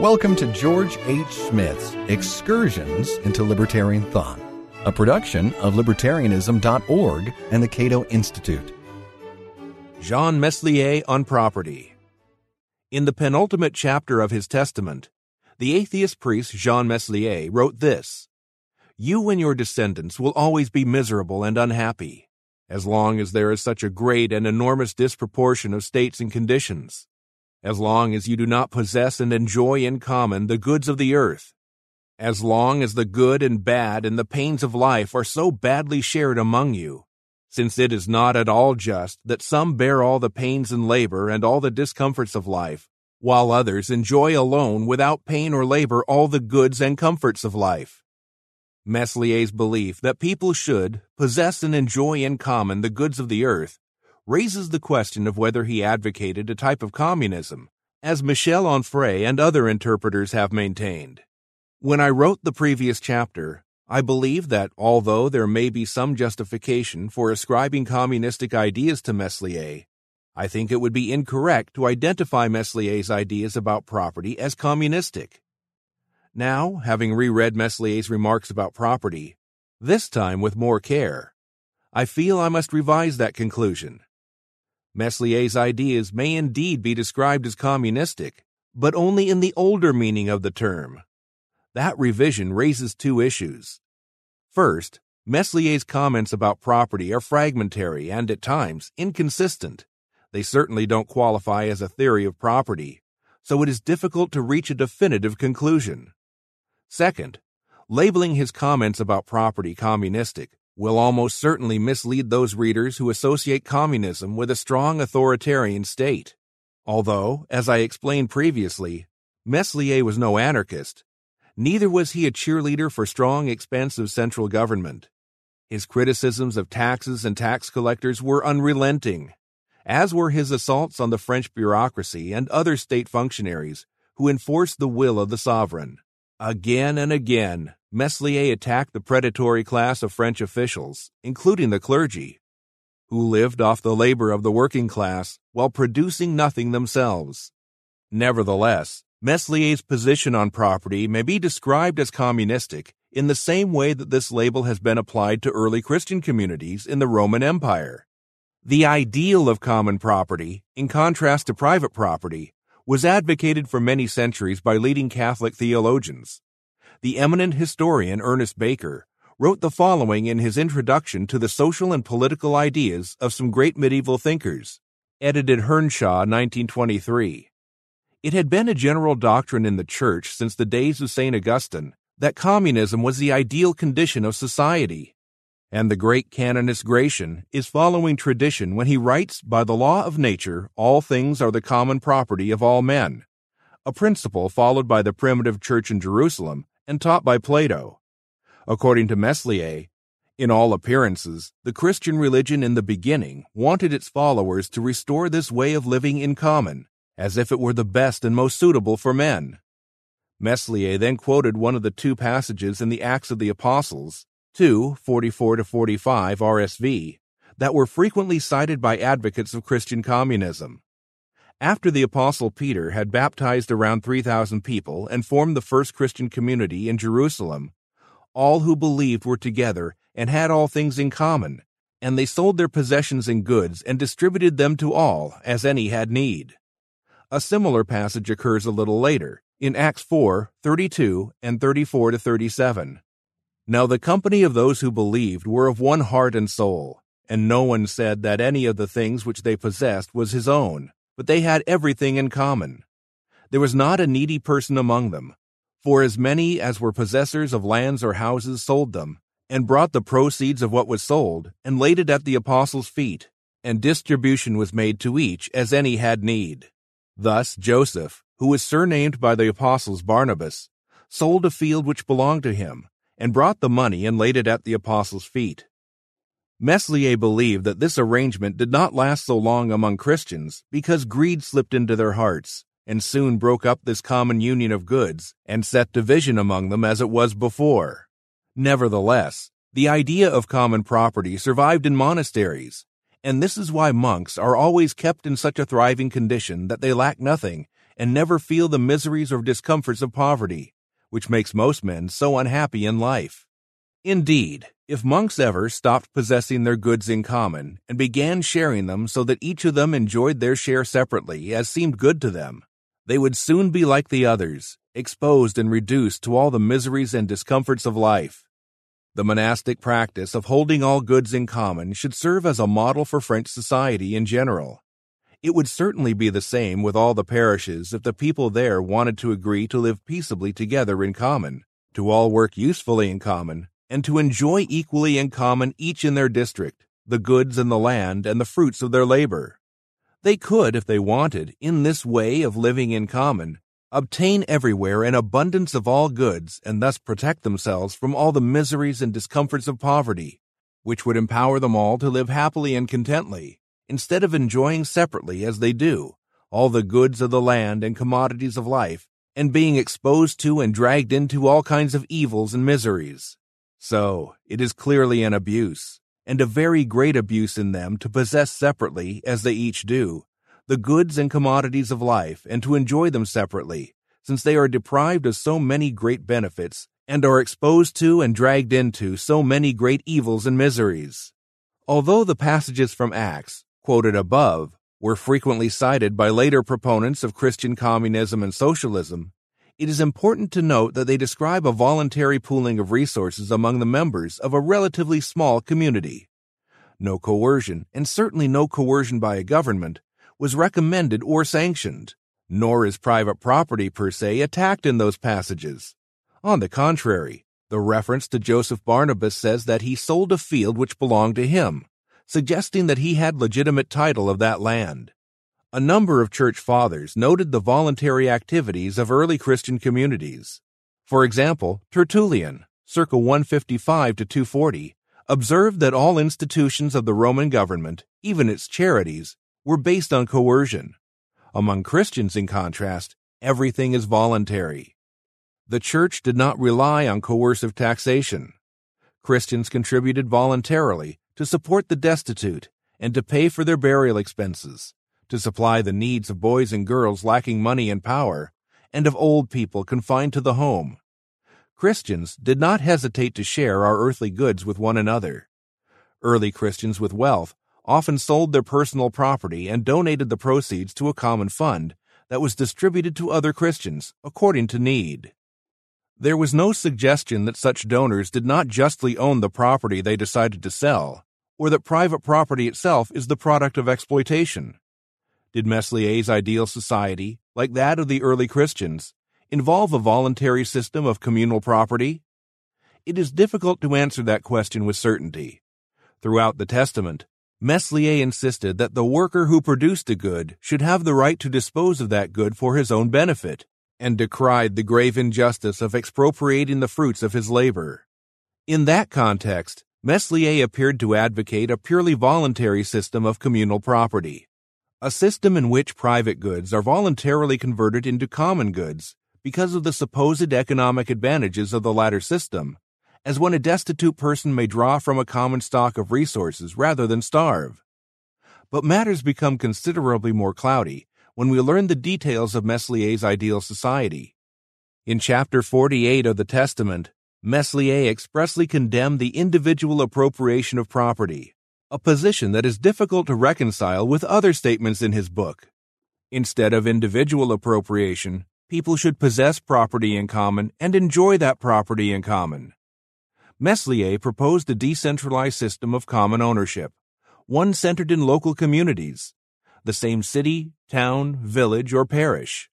Welcome to George H. Smith's Excursions into Libertarian Thought, a production of libertarianism.org and the Cato Institute. Jean Meslier on Property. In the penultimate chapter of his testament, the atheist priest Jean Meslier wrote this You and your descendants will always be miserable and unhappy, as long as there is such a great and enormous disproportion of states and conditions as long as you do not possess and enjoy in common the goods of the earth, as long as the good and bad and the pains of life are so badly shared among you, since it is not at all just that some bear all the pains and labor and all the discomforts of life, while others enjoy alone without pain or labor all the goods and comforts of life. Meslier's belief that people should possess and enjoy in common the goods of the earth raises the question of whether he advocated a type of communism, as Michel Onfray and other interpreters have maintained. When I wrote the previous chapter, I believe that although there may be some justification for ascribing communistic ideas to Meslier, I think it would be incorrect to identify Meslier's ideas about property as communistic. Now, having reread Meslier's remarks about property, this time with more care, I feel I must revise that conclusion. Meslier's ideas may indeed be described as communistic, but only in the older meaning of the term. That revision raises two issues. First, Meslier's comments about property are fragmentary and, at times, inconsistent. They certainly don't qualify as a theory of property, so it is difficult to reach a definitive conclusion. Second, labeling his comments about property communistic will almost certainly mislead those readers who associate communism with a strong authoritarian state. Although, as I explained previously, Meslier was no anarchist, neither was he a cheerleader for strong, expansive central government. His criticisms of taxes and tax collectors were unrelenting, as were his assaults on the French bureaucracy and other state functionaries who enforced the will of the sovereign. Again and again, Meslier attacked the predatory class of French officials, including the clergy, who lived off the labor of the working class while producing nothing themselves. Nevertheless, Meslier's position on property may be described as communistic in the same way that this label has been applied to early Christian communities in the Roman Empire. The ideal of common property, in contrast to private property, was advocated for many centuries by leading Catholic theologians the eminent historian Ernest Barker wrote the following in his introduction to the social and political ideas of some great medieval thinkers, edited Hearnshaw, 1923. It had been a general doctrine in the Church since the days of St. Augustine that communism was the ideal condition of society. And the great canonist Gratian is following tradition when he writes, By the law of nature, all things are the common property of all men, a principle followed by the primitive church in Jerusalem and taught by Plato. According to Meslier, in all appearances, the Christian religion in the beginning wanted its followers to restore this way of living in common, as if it were the best and most suitable for men. Meslier then quoted one of the two passages in the Acts of the Apostles, 2 44 45 RSV, that were frequently cited by advocates of Christian communism. After the Apostle Peter had baptized around 3,000 people and formed the first Christian community in Jerusalem, all who believed were together and had all things in common, and they sold their possessions and goods and distributed them to all as any had need. A similar passage occurs a little later, in Acts 4 32 and 34 to 37. Now the company of those who believed were of one heart and soul, and no one said that any of the things which they possessed was his own but they had everything in common. There was not a needy person among them, for as many as were possessors of lands or houses sold them, and brought the proceeds of what was sold, and laid it at the apostles' feet, and distribution was made to each as any had need. Thus Joseph, who was surnamed by the apostles Barnabas, sold a field which belonged to him, and brought the money and laid it at the apostles' feet. Meslier believed that this arrangement did not last so long among Christians because greed slipped into their hearts and soon broke up this common union of goods and set division among them as it was before. Nevertheless, the idea of common property survived in monasteries, and this is why monks are always kept in such a thriving condition that they lack nothing and never feel the miseries or discomforts of poverty, which makes most men so unhappy in life. Indeed, if monks ever stopped possessing their goods in common and began sharing them so that each of them enjoyed their share separately as seemed good to them, they would soon be like the others, exposed and reduced to all the miseries and discomforts of life. The monastic practice of holding all goods in common should serve as a model for French society in general. It would certainly be the same with all the parishes if the people there wanted to agree to live peaceably together in common, to all work usefully in common, and to enjoy equally in common each in their district, the goods and the land and the fruits of their labor. They could, if they wanted, in this way of living in common, obtain everywhere an abundance of all goods, and thus protect themselves from all the miseries and discomforts of poverty, which would empower them all to live happily and contently, instead of enjoying separately, as they do, all the goods of the land and commodities of life, and being exposed to and dragged into all kinds of evils and miseries. So, it is clearly an abuse, and a very great abuse in them to possess separately, as they each do, the goods and commodities of life and to enjoy them separately, since they are deprived of so many great benefits and are exposed to and dragged into so many great evils and miseries. Although the passages from Acts, quoted above, were frequently cited by later proponents of Christian communism and socialism, it is important to note that they describe a voluntary pooling of resources among the members of a relatively small community. No coercion, and certainly no coercion by a government, was recommended or sanctioned, nor is private property per se attacked in those passages. On the contrary, the reference to Joseph Barnabas says that he sold a field which belonged to him, suggesting that he had legitimate title of that land. A number of church fathers noted the voluntary activities of early Christian communities. For example, Tertullian, circa 155 to 240, observed that all institutions of the Roman government, even its charities, were based on coercion. Among Christians, in contrast, everything is voluntary. The church did not rely on coercive taxation. Christians contributed voluntarily to support the destitute and to pay for their burial expenses, to supply the needs of boys and girls lacking money and power, and of old people confined to the home. Christians did not hesitate to share our earthly goods with one another. Early Christians with wealth often sold their personal property and donated the proceeds to a common fund that was distributed to other Christians according to need. There was no suggestion that such donors did not justly own the property they decided to sell, or that private property itself is the product of exploitation. Did Meslier's ideal society, like that of the early Christians, involve a voluntary system of communal property? It is difficult to answer that question with certainty. Throughout the Testament, Meslier insisted that the worker who produced a good should have the right to dispose of that good for his own benefit, and decried the grave injustice of expropriating the fruits of his labor. In that context, Meslier appeared to advocate a purely voluntary system of communal property, a system in which private goods are voluntarily converted into common goods because of the supposed economic advantages of the latter system as when a destitute person may draw from a common stock of resources rather than starve. But matters become considerably more cloudy when we learn the details of Meslier's ideal society. In chapter 48 of the Testament, Meslier expressly condemned the individual appropriation of property, a position that is difficult to reconcile with other statements in his book. Instead of individual appropriation, people should possess property in common and enjoy that property in common. Meslier proposed a decentralized system of common ownership, one centered in local communities, the same city, town, village, or parish.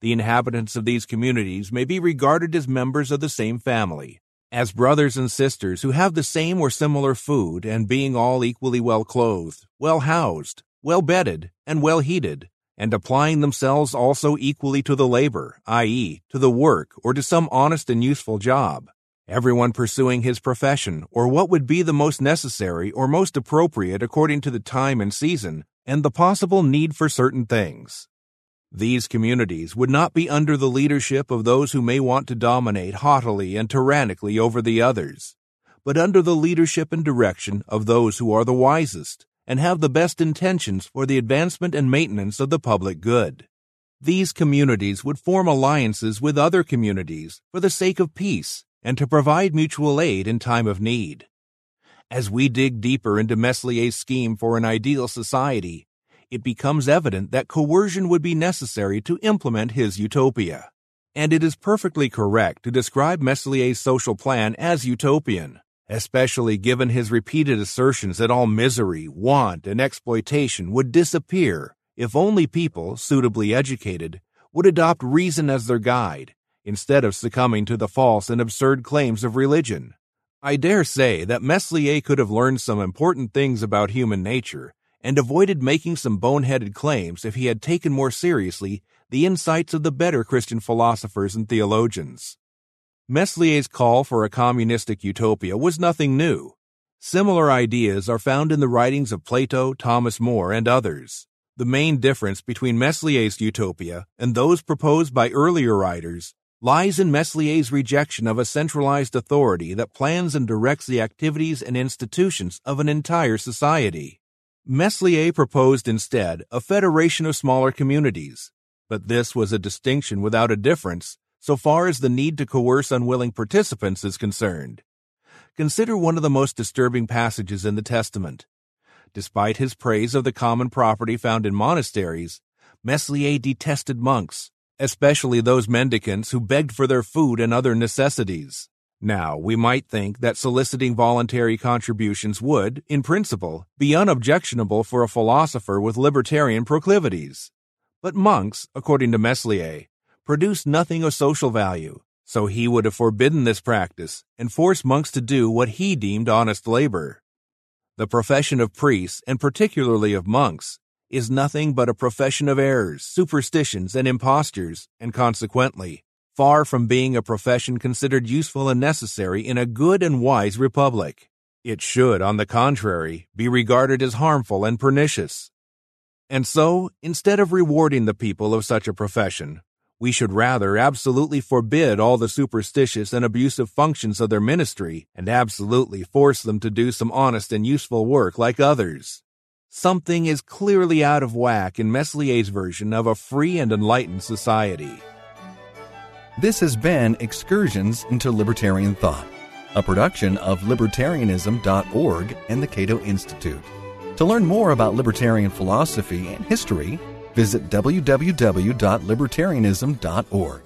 The inhabitants of these communities may be regarded as members of the same family, as brothers and sisters who have the same or similar food and being all equally well clothed, well housed, well bedded, and well heated, and applying themselves also equally to the labor, i.e., to the work or to some honest and useful job everyone pursuing his profession or what would be the most necessary or most appropriate according to the time and season and the possible need for certain things. These communities would not be under the leadership of those who may want to dominate haughtily and tyrannically over the others, but under the leadership and direction of those who are the wisest and have the best intentions for the advancement and maintenance of the public good. These communities would form alliances with other communities for the sake of peace and to provide mutual aid in time of need. As we dig deeper into Meslier's scheme for an ideal society, it becomes evident that coercion would be necessary to implement his utopia. And it is perfectly correct to describe Meslier's social plan as utopian, especially given his repeated assertions that all misery, want, and exploitation would disappear if only people, suitably educated, would adopt reason as their guide, instead of succumbing to the false and absurd claims of religion. I dare say that Meslier could have learned some important things about human nature and avoided making some boneheaded claims if he had taken more seriously the insights of the better Christian philosophers and theologians. Meslier's call for a communistic utopia was nothing new. Similar ideas are found in the writings of Plato, Thomas More, and others. The main difference between Meslier's utopia and those proposed by earlier writers lies in Meslier's rejection of a centralized authority that plans and directs the activities and institutions of an entire society. Meslier proposed instead a federation of smaller communities, but this was a distinction without a difference so far as the need to coerce unwilling participants is concerned. Consider one of the most disturbing passages in the Testament. Despite his praise of the common property found in monasteries, Meslier detested monks, especially those mendicants who begged for their food and other necessities. Now, we might think that soliciting voluntary contributions would, in principle, be unobjectionable for a philosopher with libertarian proclivities. But monks, according to Meslier, produce nothing of social value, so he would have forbidden this practice and forced monks to do what he deemed honest labor. The profession of priests, and particularly of monks, is nothing but a profession of errors, superstitions, and impostures, and consequently, far from being a profession considered useful and necessary in a good and wise republic. It should, on the contrary, be regarded as harmful and pernicious. And so, instead of rewarding the people of such a profession, we should rather absolutely forbid all the superstitious and abusive functions of their ministry and absolutely force them to do some honest and useful work like others. Something is clearly out of whack in Meslier's version of a free and enlightened society. This has been Excursions into Libertarian Thought, a production of libertarianism.org and the Cato Institute. To learn more about libertarian philosophy and history, visit www.libertarianism.org.